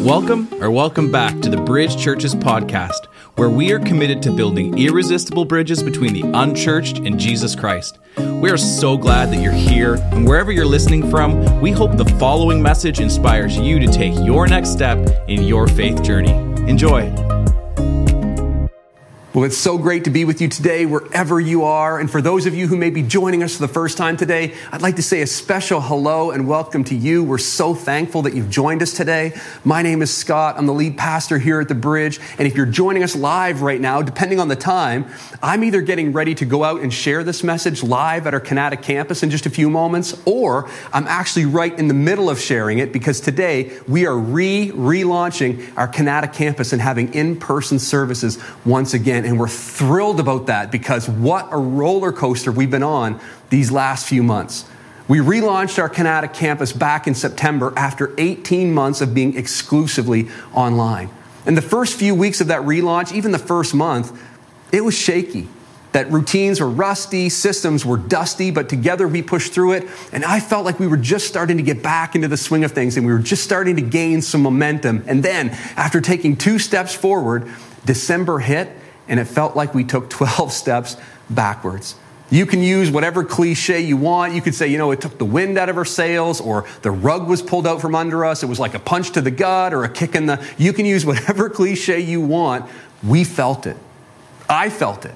Welcome or welcome back to the Bridge Churches podcast, where we are committed to building irresistible bridges between the unchurched and Jesus Christ. We are so glad that you're here, and wherever you're listening from, we hope the following message inspires you to take your next step in your faith journey. Enjoy. Well, it's so great to be with you today, wherever you are. And for those of you who may be joining us for the first time today, I'd like to say a special hello and welcome to you. We're so thankful that you've joined us today. My name is Scott. I'm the lead pastor here at the Bridge. And if you're joining us live right now, depending on the time, I'm either getting ready to go out and share this message live at our Kanata campus in just a few moments, or I'm actually right in the middle of sharing it because today we are re relaunching our Kanata campus and having in person services once again. And we're thrilled about that because what a roller coaster we've been on these last few months. We relaunched our Kanata campus back in September after 18 months of being exclusively online. In the first few weeks of that relaunch, even the first month, it was shaky. That routines were rusty, systems were dusty, but together we pushed through it. And I felt like we were just starting to get back into the swing of things and we were just starting to gain some momentum. And then, after taking two steps forward, December hit and it felt like we took 12 steps backwards. You can use whatever cliche you want. You could say, you know, it took the wind out of our sails, or the rug was pulled out from under us. It was like a punch to the gut or a kick in the. You can use whatever cliche you want. We felt it. I felt it.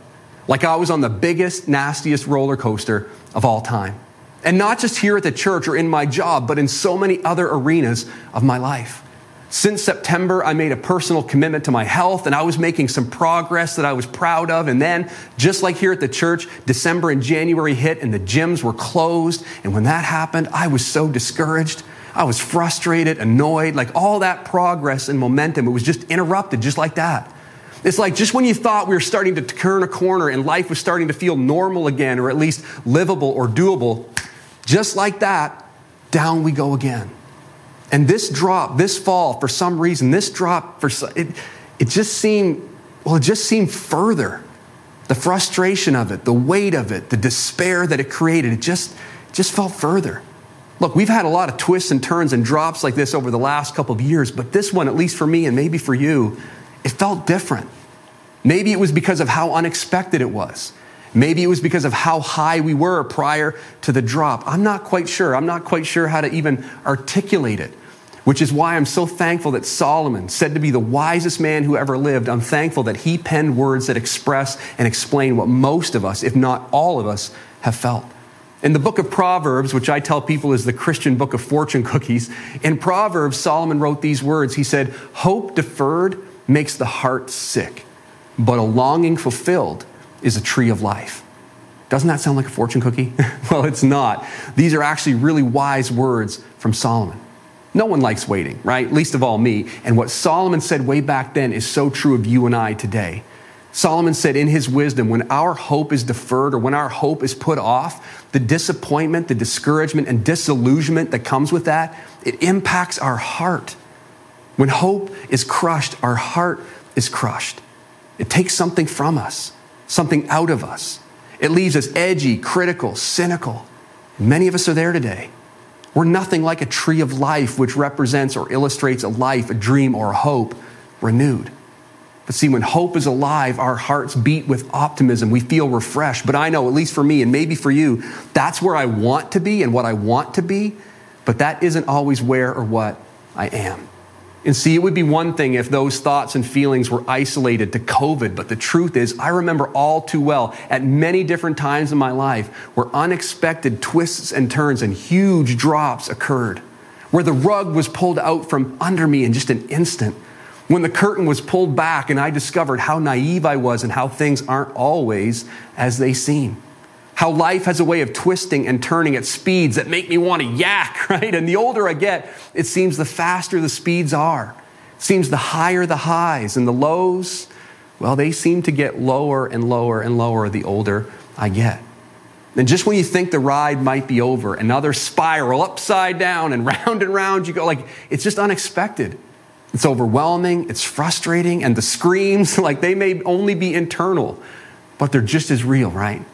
Like I was on the biggest, nastiest roller coaster of all time. And not just here at the church or in my job, but in so many other arenas of my life. Since September, I made a personal commitment to my health and I was making some progress that I was proud of. And then, just like here at the church, December and January hit and the gyms were closed. And when that happened, I was so discouraged. I was frustrated, annoyed, like all that progress and momentum, it was just interrupted just like that. It's like just when you thought we were starting to turn a corner and life was starting to feel normal again, or at least livable or doable, just like that, down we go again. And this drop, this fall, for some reason, this drop, for it, it just seemed, well, it just seemed further. The frustration of it, the weight of it, the despair that it created, it just, just felt further. Look, we've had a lot of twists and turns and drops like this over the last couple of years, but this one, at least for me and maybe for you, it felt different. Maybe it was because of how unexpected it was. Maybe it was because of how high we were prior to the drop. I'm not quite sure. I'm not quite sure how to even articulate it which is why I'm so thankful that Solomon, said to be the wisest man who ever lived, I'm thankful that he penned words that express and explain what most of us, if not all of us, have felt. In the book of Proverbs, which I tell people is the Christian book of fortune cookies, in Proverbs, Solomon wrote these words. He said, Hope deferred makes the heart sick, but a longing fulfilled is a tree of life. Doesn't that sound like a fortune cookie? well, it's not. These are actually really wise words from Solomon. No one likes waiting, right? Least of all me. And what Solomon said way back then is so true of you and I today. Solomon said in his wisdom, when our hope is deferred or when our hope is put off, the disappointment, the discouragement, and disillusionment that comes with that, it impacts our heart. When hope is crushed, our heart is crushed. It takes something from us, something out of us. It leaves us edgy, critical, cynical. Many of us are there today. We're nothing like a tree of life, which represents or illustrates a life, a dream, or a hope renewed. But see, when hope is alive, our hearts beat with optimism. We feel refreshed. But I know, at least for me and maybe for you, that's where I want to be and what I want to be. But that isn't always where or what I am. And see, it would be one thing if those thoughts and feelings were isolated to COVID, but the truth is, I remember all too well at many different times in my life where unexpected twists and turns and huge drops occurred, where the rug was pulled out from under me in just an instant, when the curtain was pulled back and I discovered how naive I was and how things aren't always as they seem how life has a way of twisting and turning at speeds that make me want to yak, right? And the older I get, it seems the faster the speeds are. It seems the higher the highs and the lows, well, they seem to get lower and lower and lower the older I get. And just when you think the ride might be over, another spiral upside down and round and round you go, like it's just unexpected. It's overwhelming, it's frustrating, and the screams, like they may only be internal, but they're just as real, right?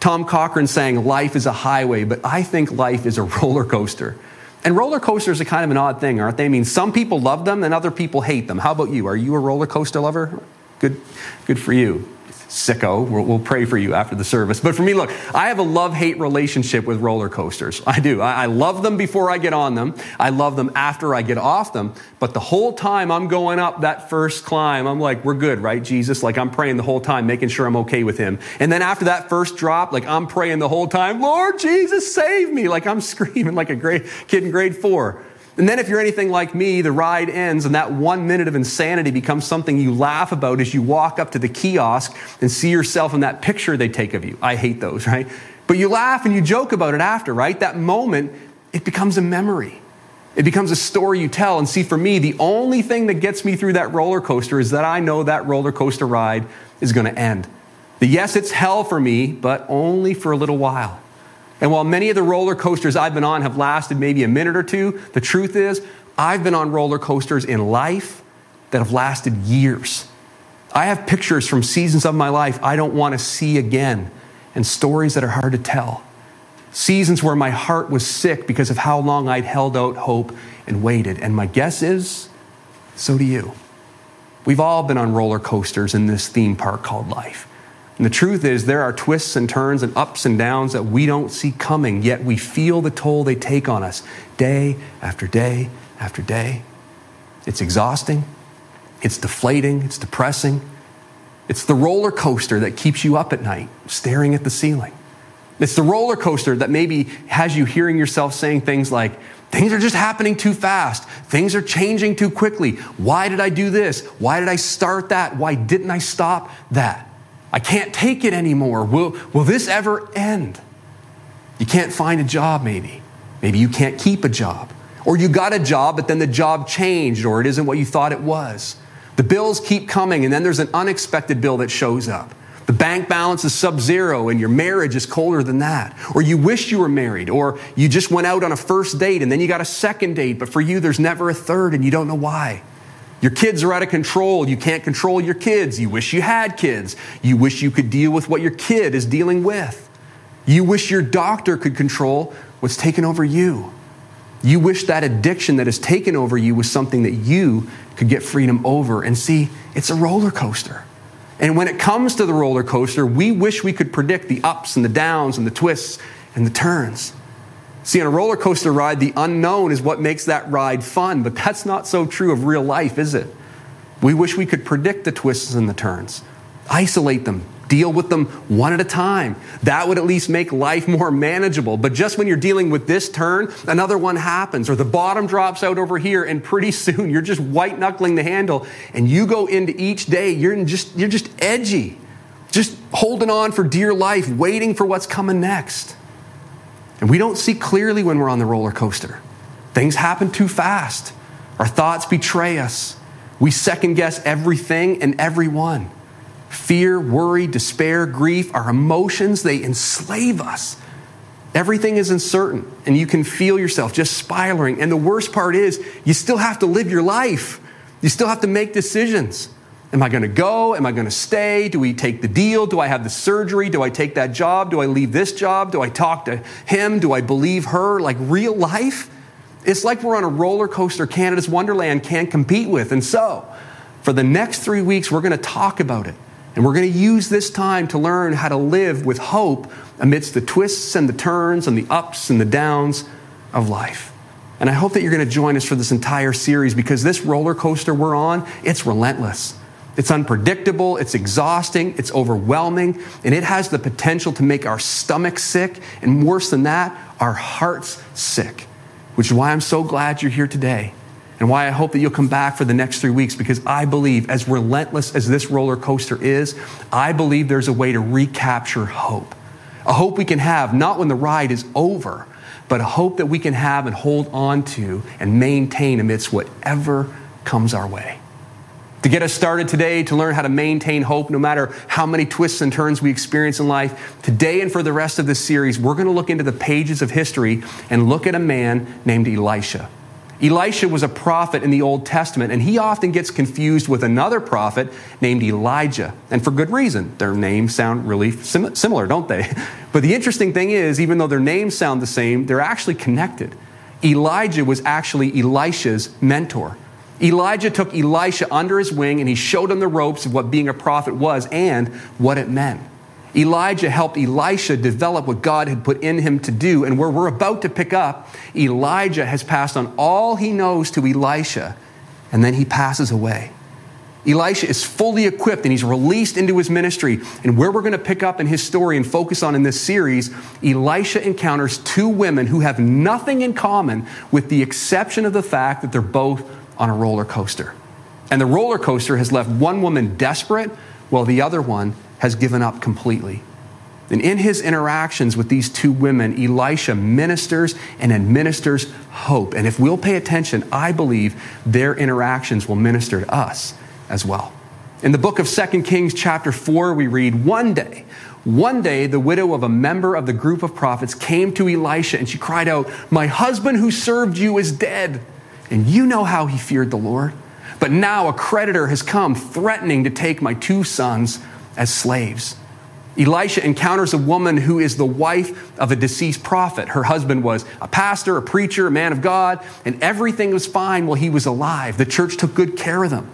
Tom Cochrane saying life is a highway, but I think life is a roller coaster. And roller coasters are kind of an odd thing, aren't they? I mean, some people love them and other people hate them. How about you? Are you a roller coaster lover? Good, good for you sicko. We'll, we'll, pray for you after the service. But for me, look, I have a love hate relationship with roller coasters. I do. I, I, love them before I get on them. I love them after I get off them. But the whole time I'm going up that first climb, I'm like, we're good, right, Jesus? Like I'm praying the whole time, making sure I'm okay with him. And then after that first drop, like I'm praying the whole time, Lord Jesus, save me. Like I'm screaming like a great kid in grade four. And then, if you're anything like me, the ride ends and that one minute of insanity becomes something you laugh about as you walk up to the kiosk and see yourself in that picture they take of you. I hate those, right? But you laugh and you joke about it after, right? That moment, it becomes a memory. It becomes a story you tell. And see, for me, the only thing that gets me through that roller coaster is that I know that roller coaster ride is going to end. The yes, it's hell for me, but only for a little while. And while many of the roller coasters I've been on have lasted maybe a minute or two, the truth is, I've been on roller coasters in life that have lasted years. I have pictures from seasons of my life I don't want to see again, and stories that are hard to tell. Seasons where my heart was sick because of how long I'd held out hope and waited. And my guess is, so do you. We've all been on roller coasters in this theme park called life. And the truth is, there are twists and turns and ups and downs that we don't see coming, yet we feel the toll they take on us day after day after day. It's exhausting, it's deflating, it's depressing. It's the roller coaster that keeps you up at night, staring at the ceiling. It's the roller coaster that maybe has you hearing yourself saying things like, Things are just happening too fast. Things are changing too quickly. Why did I do this? Why did I start that? Why didn't I stop that? I can't take it anymore. Will, will this ever end? You can't find a job, maybe. Maybe you can't keep a job. Or you got a job, but then the job changed, or it isn't what you thought it was. The bills keep coming, and then there's an unexpected bill that shows up. The bank balance is sub zero, and your marriage is colder than that. Or you wish you were married, or you just went out on a first date, and then you got a second date, but for you, there's never a third, and you don't know why. Your kids are out of control. You can't control your kids. You wish you had kids. You wish you could deal with what your kid is dealing with. You wish your doctor could control what's taken over you. You wish that addiction that has taken over you was something that you could get freedom over. And see, it's a roller coaster. And when it comes to the roller coaster, we wish we could predict the ups and the downs and the twists and the turns. See, on a roller coaster ride, the unknown is what makes that ride fun, but that's not so true of real life, is it? We wish we could predict the twists and the turns, isolate them, deal with them one at a time. That would at least make life more manageable. But just when you're dealing with this turn, another one happens, or the bottom drops out over here, and pretty soon you're just white knuckling the handle, and you go into each day, you're just, you're just edgy, just holding on for dear life, waiting for what's coming next. And we don't see clearly when we're on the roller coaster. Things happen too fast. Our thoughts betray us. We second guess everything and everyone. Fear, worry, despair, grief, our emotions, they enslave us. Everything is uncertain, and you can feel yourself just spiraling. And the worst part is, you still have to live your life. You still have to make decisions. Am I going to go? Am I going to stay? Do we take the deal? Do I have the surgery? Do I take that job? Do I leave this job? Do I talk to him? Do I believe her? Like real life? It's like we're on a roller coaster Canada's Wonderland can't compete with. And so, for the next three weeks, we're going to talk about it. And we're going to use this time to learn how to live with hope amidst the twists and the turns and the ups and the downs of life. And I hope that you're going to join us for this entire series because this roller coaster we're on, it's relentless. It's unpredictable, it's exhausting, it's overwhelming, and it has the potential to make our stomach sick, and worse than that, our hearts sick. Which is why I'm so glad you're here today, and why I hope that you'll come back for the next three weeks, because I believe, as relentless as this roller coaster is, I believe there's a way to recapture hope. A hope we can have not when the ride is over, but a hope that we can have and hold on to and maintain amidst whatever comes our way. To get us started today, to learn how to maintain hope no matter how many twists and turns we experience in life, today and for the rest of this series, we're going to look into the pages of history and look at a man named Elisha. Elisha was a prophet in the Old Testament, and he often gets confused with another prophet named Elijah. And for good reason. Their names sound really sim- similar, don't they? But the interesting thing is, even though their names sound the same, they're actually connected. Elijah was actually Elisha's mentor. Elijah took Elisha under his wing and he showed him the ropes of what being a prophet was and what it meant. Elijah helped Elisha develop what God had put in him to do. And where we're about to pick up, Elijah has passed on all he knows to Elisha, and then he passes away. Elisha is fully equipped and he's released into his ministry. And where we're going to pick up in his story and focus on in this series, Elisha encounters two women who have nothing in common with the exception of the fact that they're both on a roller coaster. And the roller coaster has left one woman desperate while the other one has given up completely. And in his interactions with these two women, Elisha ministers and administers hope. And if we'll pay attention, I believe their interactions will minister to us as well. In the book of 2 Kings, chapter 4, we read, One day, one day, the widow of a member of the group of prophets came to Elisha and she cried out, My husband who served you is dead. And you know how he feared the Lord. But now a creditor has come threatening to take my two sons as slaves. Elisha encounters a woman who is the wife of a deceased prophet. Her husband was a pastor, a preacher, a man of God, and everything was fine while he was alive. The church took good care of them.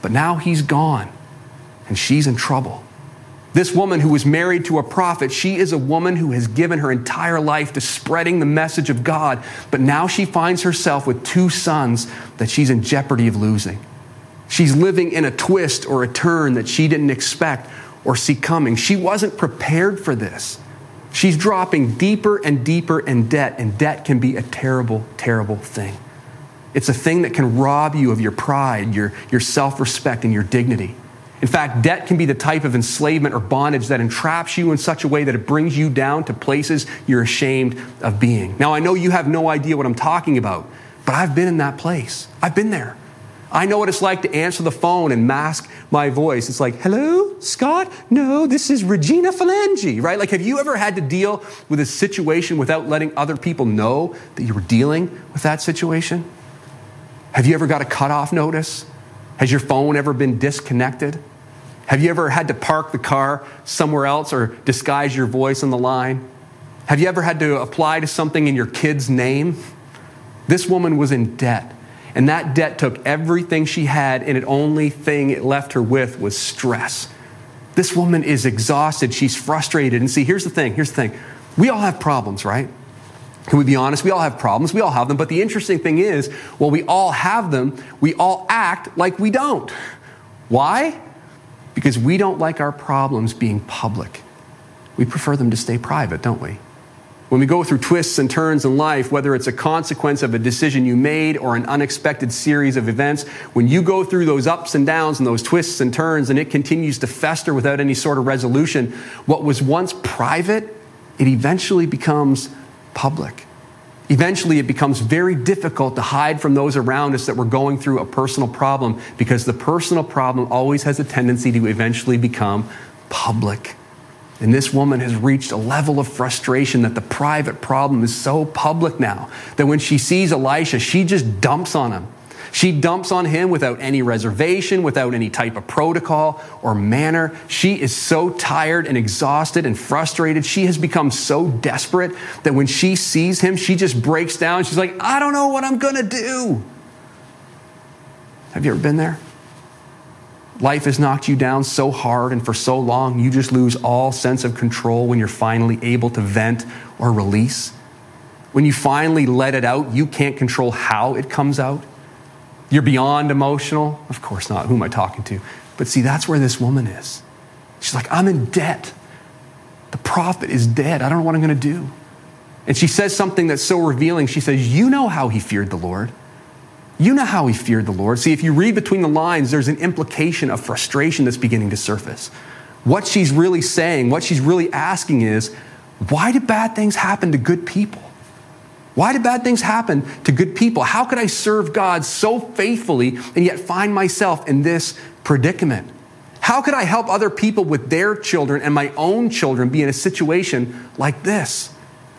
But now he's gone, and she's in trouble. This woman who was married to a prophet, she is a woman who has given her entire life to spreading the message of God, but now she finds herself with two sons that she's in jeopardy of losing. She's living in a twist or a turn that she didn't expect or see coming. She wasn't prepared for this. She's dropping deeper and deeper in debt, and debt can be a terrible, terrible thing. It's a thing that can rob you of your pride, your, your self respect, and your dignity. In fact, debt can be the type of enslavement or bondage that entraps you in such a way that it brings you down to places you're ashamed of being. Now, I know you have no idea what I'm talking about, but I've been in that place. I've been there. I know what it's like to answer the phone and mask my voice. It's like, hello, Scott? No, this is Regina Phalange, right? Like, have you ever had to deal with a situation without letting other people know that you were dealing with that situation? Have you ever got a cutoff notice? Has your phone ever been disconnected? Have you ever had to park the car somewhere else or disguise your voice on the line? Have you ever had to apply to something in your kid's name? This woman was in debt. And that debt took everything she had, and the only thing it left her with was stress. This woman is exhausted. She's frustrated. And see, here's the thing here's the thing. We all have problems, right? Can we be honest? We all have problems. We all have them. But the interesting thing is, while we all have them, we all act like we don't. Why? Because we don't like our problems being public. We prefer them to stay private, don't we? When we go through twists and turns in life, whether it's a consequence of a decision you made or an unexpected series of events, when you go through those ups and downs and those twists and turns and it continues to fester without any sort of resolution, what was once private, it eventually becomes public. Eventually, it becomes very difficult to hide from those around us that we're going through a personal problem because the personal problem always has a tendency to eventually become public. And this woman has reached a level of frustration that the private problem is so public now that when she sees Elisha, she just dumps on him. She dumps on him without any reservation, without any type of protocol or manner. She is so tired and exhausted and frustrated. She has become so desperate that when she sees him, she just breaks down. She's like, I don't know what I'm going to do. Have you ever been there? Life has knocked you down so hard and for so long, you just lose all sense of control when you're finally able to vent or release. When you finally let it out, you can't control how it comes out. You're beyond emotional? Of course not. Who am I talking to? But see, that's where this woman is. She's like, I'm in debt. The prophet is dead. I don't know what I'm going to do. And she says something that's so revealing. She says, You know how he feared the Lord. You know how he feared the Lord. See, if you read between the lines, there's an implication of frustration that's beginning to surface. What she's really saying, what she's really asking is, why do bad things happen to good people? Why do bad things happen to good people? How could I serve God so faithfully and yet find myself in this predicament? How could I help other people with their children and my own children be in a situation like this?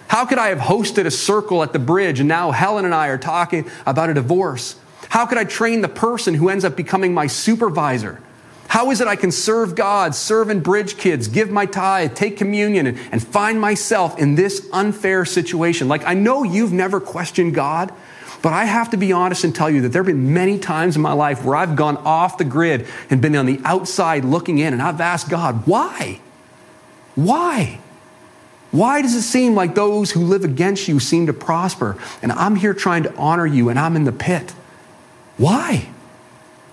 How could I have hosted a circle at the bridge and now Helen and I are talking about a divorce? How could I train the person who ends up becoming my supervisor? How is it I can serve God, serve and bridge kids, give my tithe, take communion, and find myself in this unfair situation? Like, I know you've never questioned God, but I have to be honest and tell you that there have been many times in my life where I've gone off the grid and been on the outside looking in, and I've asked God, why? Why? Why does it seem like those who live against you seem to prosper? And I'm here trying to honor you, and I'm in the pit. Why?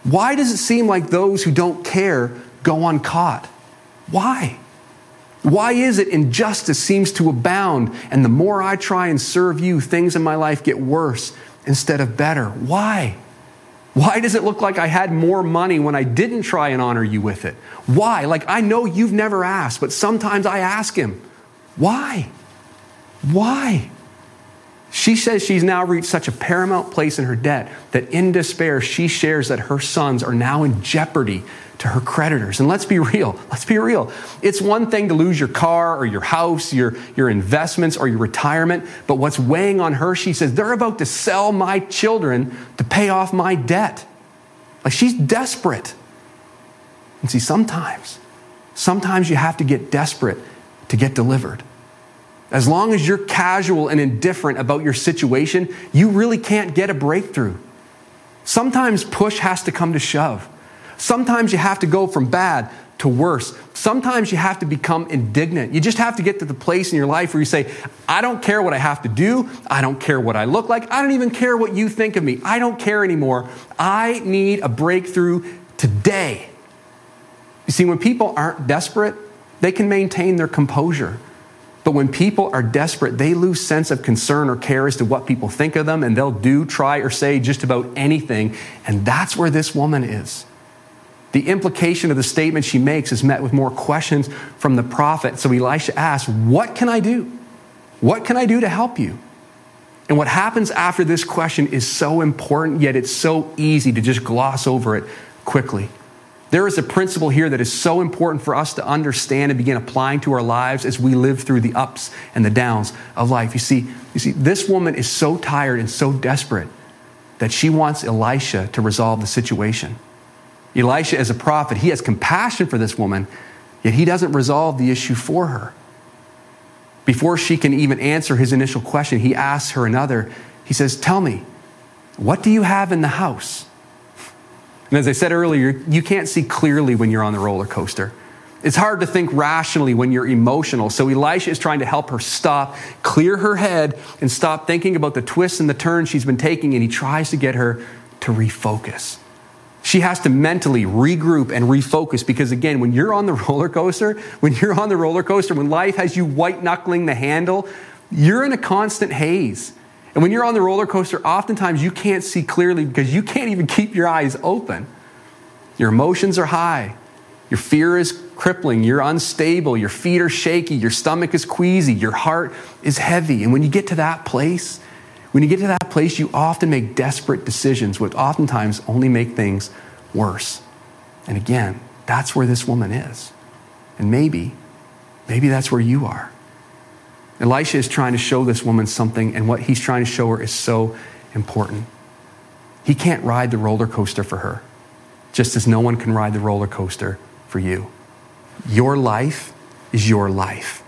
Why does it seem like those who don't care go uncaught? Why? Why is it injustice seems to abound, and the more I try and serve you, things in my life get worse instead of better? Why? Why does it look like I had more money when I didn't try and honor you with it? Why? Like, I know you've never asked, but sometimes I ask him, why? Why? She says she's now reached such a paramount place in her debt that in despair, she shares that her sons are now in jeopardy to her creditors. And let's be real. Let's be real. It's one thing to lose your car or your house, your, your investments or your retirement, but what's weighing on her, she says, they're about to sell my children to pay off my debt. Like she's desperate. And see, sometimes, sometimes you have to get desperate to get delivered. As long as you're casual and indifferent about your situation, you really can't get a breakthrough. Sometimes push has to come to shove. Sometimes you have to go from bad to worse. Sometimes you have to become indignant. You just have to get to the place in your life where you say, I don't care what I have to do. I don't care what I look like. I don't even care what you think of me. I don't care anymore. I need a breakthrough today. You see, when people aren't desperate, they can maintain their composure. But when people are desperate, they lose sense of concern or care as to what people think of them, and they'll do, try, or say just about anything. And that's where this woman is. The implication of the statement she makes is met with more questions from the prophet. So Elisha asks, What can I do? What can I do to help you? And what happens after this question is so important, yet it's so easy to just gloss over it quickly. There is a principle here that is so important for us to understand and begin applying to our lives as we live through the ups and the downs of life. You see, you see, this woman is so tired and so desperate that she wants Elisha to resolve the situation. Elisha, as a prophet, he has compassion for this woman, yet he doesn't resolve the issue for her. Before she can even answer his initial question, he asks her another. He says, Tell me, what do you have in the house? And as I said earlier, you can't see clearly when you're on the roller coaster. It's hard to think rationally when you're emotional. So Elisha is trying to help her stop, clear her head, and stop thinking about the twists and the turns she's been taking. And he tries to get her to refocus. She has to mentally regroup and refocus because, again, when you're on the roller coaster, when you're on the roller coaster, when life has you white knuckling the handle, you're in a constant haze. And when you're on the roller coaster, oftentimes you can't see clearly because you can't even keep your eyes open. Your emotions are high. Your fear is crippling. You're unstable. Your feet are shaky. Your stomach is queasy. Your heart is heavy. And when you get to that place, when you get to that place, you often make desperate decisions, which oftentimes only make things worse. And again, that's where this woman is. And maybe, maybe that's where you are. Elisha is trying to show this woman something, and what he's trying to show her is so important. He can't ride the roller coaster for her, just as no one can ride the roller coaster for you. Your life is your life.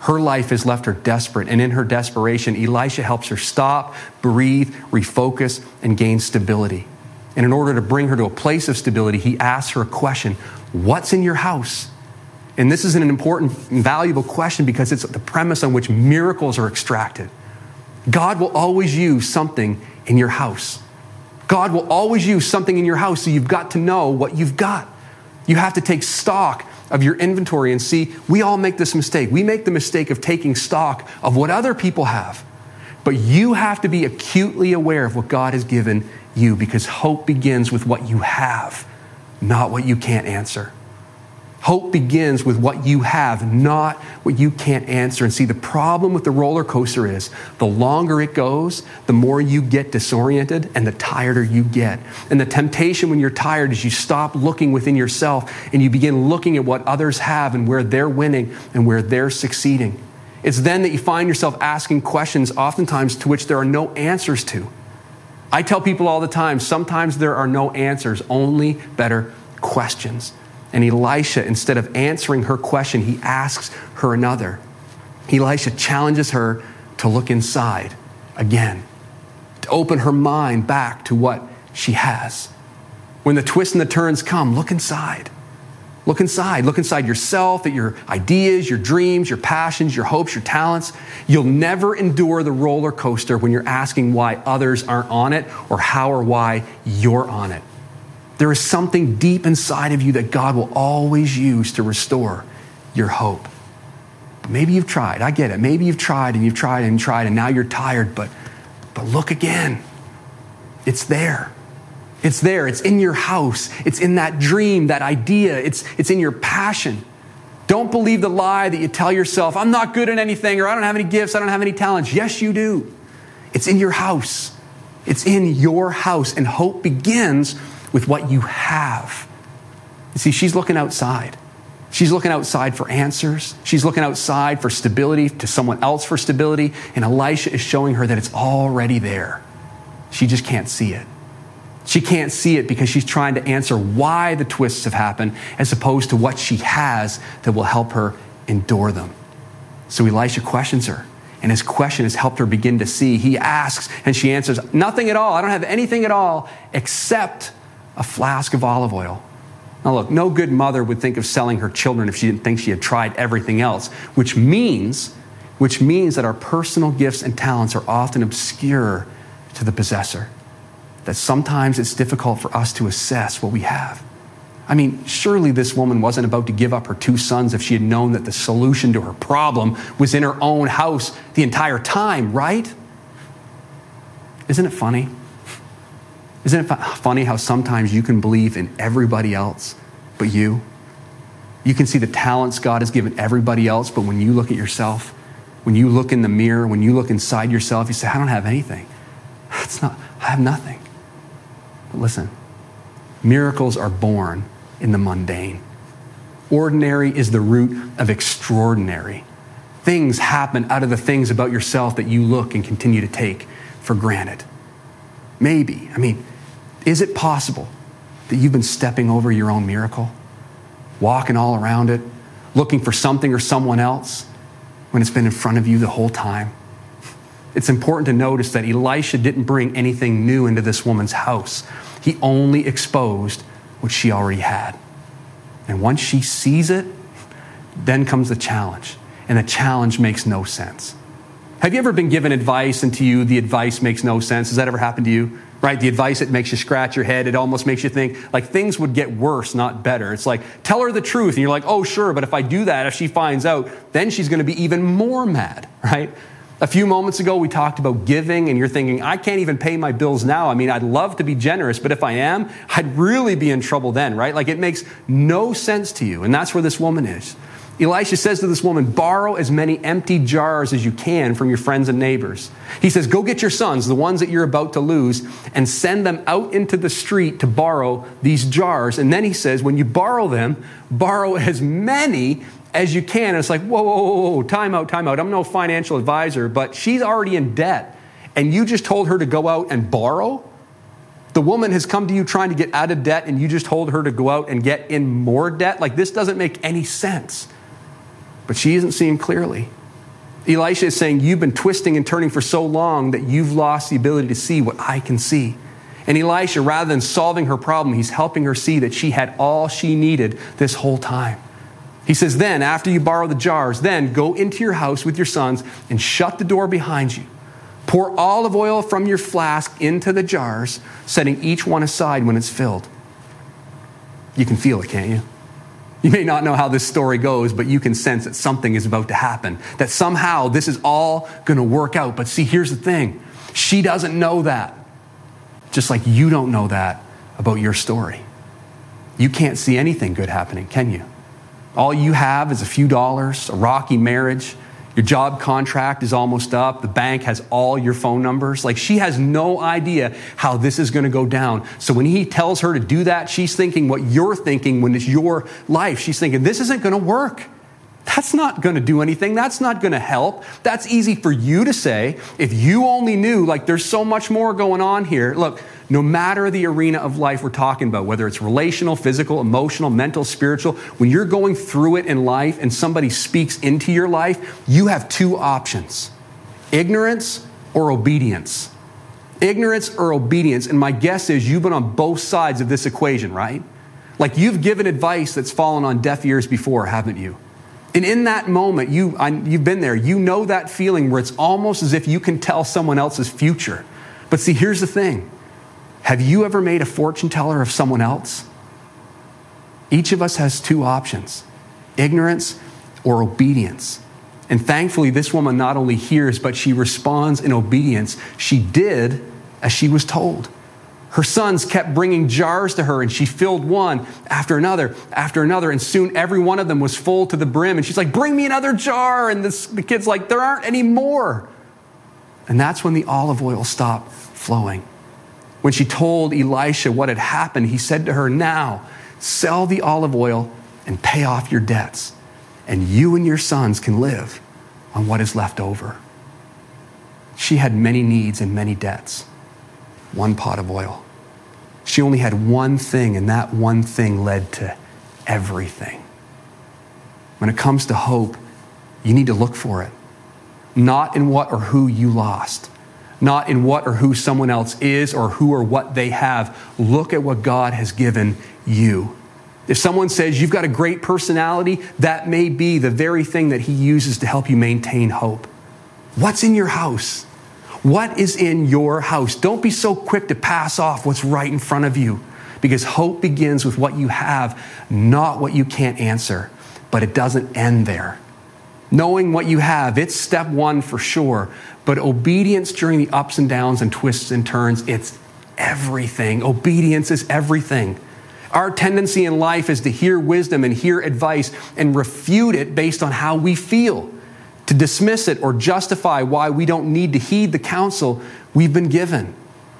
Her life has left her desperate, and in her desperation, Elisha helps her stop, breathe, refocus, and gain stability. And in order to bring her to a place of stability, he asks her a question What's in your house? And this is an important and valuable question because it's the premise on which miracles are extracted. God will always use something in your house. God will always use something in your house, so you've got to know what you've got. You have to take stock of your inventory and see, we all make this mistake. We make the mistake of taking stock of what other people have. But you have to be acutely aware of what God has given you because hope begins with what you have, not what you can't answer. Hope begins with what you have, not what you can't answer. And see, the problem with the roller coaster is the longer it goes, the more you get disoriented and the tireder you get. And the temptation when you're tired is you stop looking within yourself and you begin looking at what others have and where they're winning and where they're succeeding. It's then that you find yourself asking questions, oftentimes to which there are no answers to. I tell people all the time sometimes there are no answers, only better questions. And Elisha, instead of answering her question, he asks her another. Elisha challenges her to look inside again, to open her mind back to what she has. When the twists and the turns come, look inside. Look inside. Look inside yourself, at your ideas, your dreams, your passions, your hopes, your talents. You'll never endure the roller coaster when you're asking why others aren't on it or how or why you're on it. There is something deep inside of you that God will always use to restore your hope. Maybe you've tried. I get it. Maybe you've tried and you've tried and tried and now you're tired, but, but look again. It's there. It's there. It's in your house. It's in that dream, that idea. It's, it's in your passion. Don't believe the lie that you tell yourself, I'm not good at anything, or I don't have any gifts, I don't have any talents. Yes, you do. It's in your house. It's in your house. And hope begins with what you have. You see, she's looking outside. She's looking outside for answers. She's looking outside for stability, to someone else for stability. And Elisha is showing her that it's already there. She just can't see it. She can't see it because she's trying to answer why the twists have happened as opposed to what she has that will help her endure them. So Elisha questions her, and his question has helped her begin to see. He asks, and she answers, Nothing at all. I don't have anything at all except a flask of olive oil. Now, look, no good mother would think of selling her children if she didn't think she had tried everything else, which means, which means that our personal gifts and talents are often obscure to the possessor. That sometimes it's difficult for us to assess what we have. I mean, surely this woman wasn't about to give up her two sons if she had known that the solution to her problem was in her own house the entire time, right? Isn't it funny? Isn't it funny how sometimes you can believe in everybody else but you? You can see the talents God has given everybody else, but when you look at yourself, when you look in the mirror, when you look inside yourself, you say, I don't have anything. It's not, I have nothing. But listen, miracles are born in the mundane. Ordinary is the root of extraordinary. Things happen out of the things about yourself that you look and continue to take for granted. Maybe. I mean, is it possible that you've been stepping over your own miracle, walking all around it, looking for something or someone else when it's been in front of you the whole time? It's important to notice that Elisha didn't bring anything new into this woman's house. He only exposed what she already had. And once she sees it, then comes the challenge. And the challenge makes no sense. Have you ever been given advice and to you the advice makes no sense? Has that ever happened to you? Right? The advice it makes you scratch your head. It almost makes you think like things would get worse, not better. It's like, tell her the truth. And you're like, oh, sure. But if I do that, if she finds out, then she's going to be even more mad, right? A few moments ago, we talked about giving, and you're thinking, I can't even pay my bills now. I mean, I'd love to be generous, but if I am, I'd really be in trouble then, right? Like it makes no sense to you. And that's where this woman is. Elisha says to this woman, borrow as many empty jars as you can from your friends and neighbors. He says, go get your sons, the ones that you're about to lose, and send them out into the street to borrow these jars. And then he says, when you borrow them, borrow as many as you can. And it's like, whoa, whoa, whoa, whoa, time out, time out. I'm no financial advisor, but she's already in debt. And you just told her to go out and borrow? The woman has come to you trying to get out of debt, and you just told her to go out and get in more debt? Like, this doesn't make any sense but she isn't seeing clearly. Elisha is saying, You've been twisting and turning for so long that you've lost the ability to see what I can see. And Elisha, rather than solving her problem, he's helping her see that she had all she needed this whole time. He says, Then, after you borrow the jars, then go into your house with your sons and shut the door behind you. Pour olive oil from your flask into the jars, setting each one aside when it's filled. You can feel it, can't you? You may not know how this story goes, but you can sense that something is about to happen, that somehow this is all going to work out. But see, here's the thing she doesn't know that, just like you don't know that about your story. You can't see anything good happening, can you? All you have is a few dollars, a rocky marriage, your job contract is almost up. The bank has all your phone numbers. Like she has no idea how this is going to go down. So when he tells her to do that, she's thinking what you're thinking when it's your life. She's thinking, this isn't going to work. That's not going to do anything. That's not going to help. That's easy for you to say. If you only knew, like, there's so much more going on here. Look, no matter the arena of life we're talking about, whether it's relational, physical, emotional, mental, spiritual, when you're going through it in life and somebody speaks into your life, you have two options ignorance or obedience. Ignorance or obedience. And my guess is you've been on both sides of this equation, right? Like you've given advice that's fallen on deaf ears before, haven't you? And in that moment, you, I, you've been there. You know that feeling where it's almost as if you can tell someone else's future. But see, here's the thing have you ever made a fortune teller of someone else? Each of us has two options ignorance or obedience. And thankfully, this woman not only hears, but she responds in obedience. She did as she was told. Her sons kept bringing jars to her, and she filled one after another, after another, and soon every one of them was full to the brim. And she's like, Bring me another jar. And this, the kid's like, There aren't any more. And that's when the olive oil stopped flowing. When she told Elisha what had happened, he said to her, Now sell the olive oil and pay off your debts, and you and your sons can live on what is left over. She had many needs and many debts. One pot of oil. She only had one thing, and that one thing led to everything. When it comes to hope, you need to look for it, not in what or who you lost not in what or who someone else is or who or what they have. Look at what God has given you. If someone says you've got a great personality, that may be the very thing that He uses to help you maintain hope. What's in your house? What is in your house? Don't be so quick to pass off what's right in front of you because hope begins with what you have, not what you can't answer. But it doesn't end there. Knowing what you have, it's step one for sure. But obedience during the ups and downs and twists and turns, it's everything. Obedience is everything. Our tendency in life is to hear wisdom and hear advice and refute it based on how we feel, to dismiss it or justify why we don't need to heed the counsel we've been given.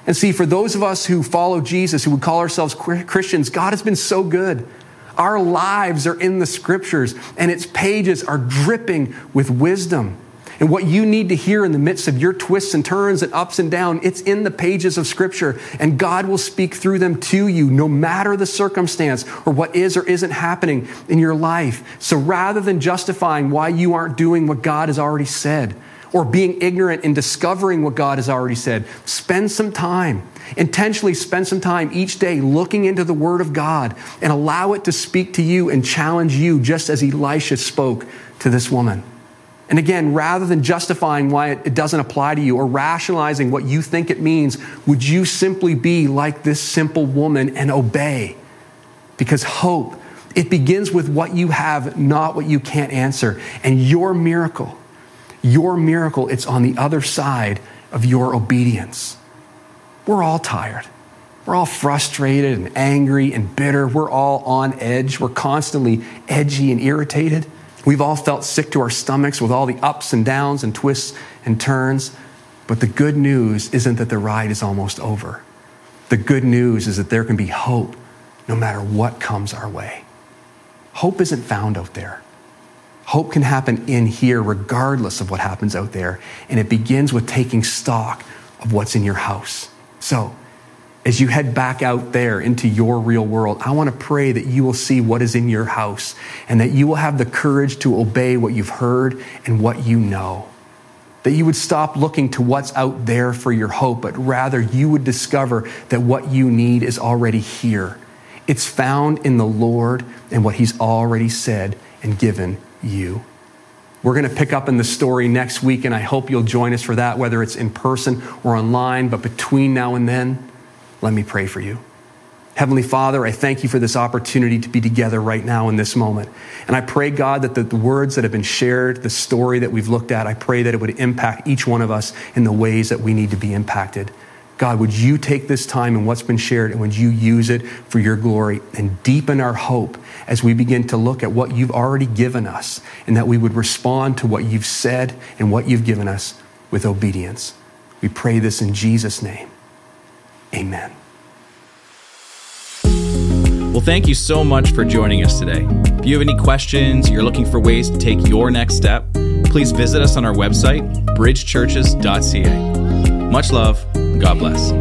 And see, for those of us who follow Jesus, who would call ourselves Christians, God has been so good. Our lives are in the scriptures, and its pages are dripping with wisdom. And what you need to hear in the midst of your twists and turns and ups and downs, it's in the pages of Scripture. And God will speak through them to you, no matter the circumstance or what is or isn't happening in your life. So rather than justifying why you aren't doing what God has already said, or being ignorant in discovering what God has already said. Spend some time, intentionally spend some time each day looking into the Word of God and allow it to speak to you and challenge you just as Elisha spoke to this woman. And again, rather than justifying why it doesn't apply to you or rationalizing what you think it means, would you simply be like this simple woman and obey? Because hope, it begins with what you have, not what you can't answer. And your miracle, your miracle, it's on the other side of your obedience. We're all tired. We're all frustrated and angry and bitter. We're all on edge. We're constantly edgy and irritated. We've all felt sick to our stomachs with all the ups and downs and twists and turns. But the good news isn't that the ride is almost over. The good news is that there can be hope no matter what comes our way. Hope isn't found out there. Hope can happen in here regardless of what happens out there. And it begins with taking stock of what's in your house. So, as you head back out there into your real world, I want to pray that you will see what is in your house and that you will have the courage to obey what you've heard and what you know. That you would stop looking to what's out there for your hope, but rather you would discover that what you need is already here. It's found in the Lord and what He's already said and given you. We're going to pick up in the story next week, and I hope you'll join us for that, whether it's in person or online. But between now and then, let me pray for you. Heavenly Father, I thank you for this opportunity to be together right now in this moment. And I pray, God, that the, words that have been shared, the story that we've looked at, I pray that it would impact each one of us in the ways that we need to be impacted. God, would you take this time and what's been shared and would you use it for your glory and deepen our hope as we begin to look at what you've already given us and that we would respond to what you've said and what you've given us with obedience. We pray this in Jesus' name. Amen. Well, thank you so much for joining us today. If you have any questions, you're looking for ways to take your next step, please visit us on our website, bridgechurches.ca. Much love. God bless.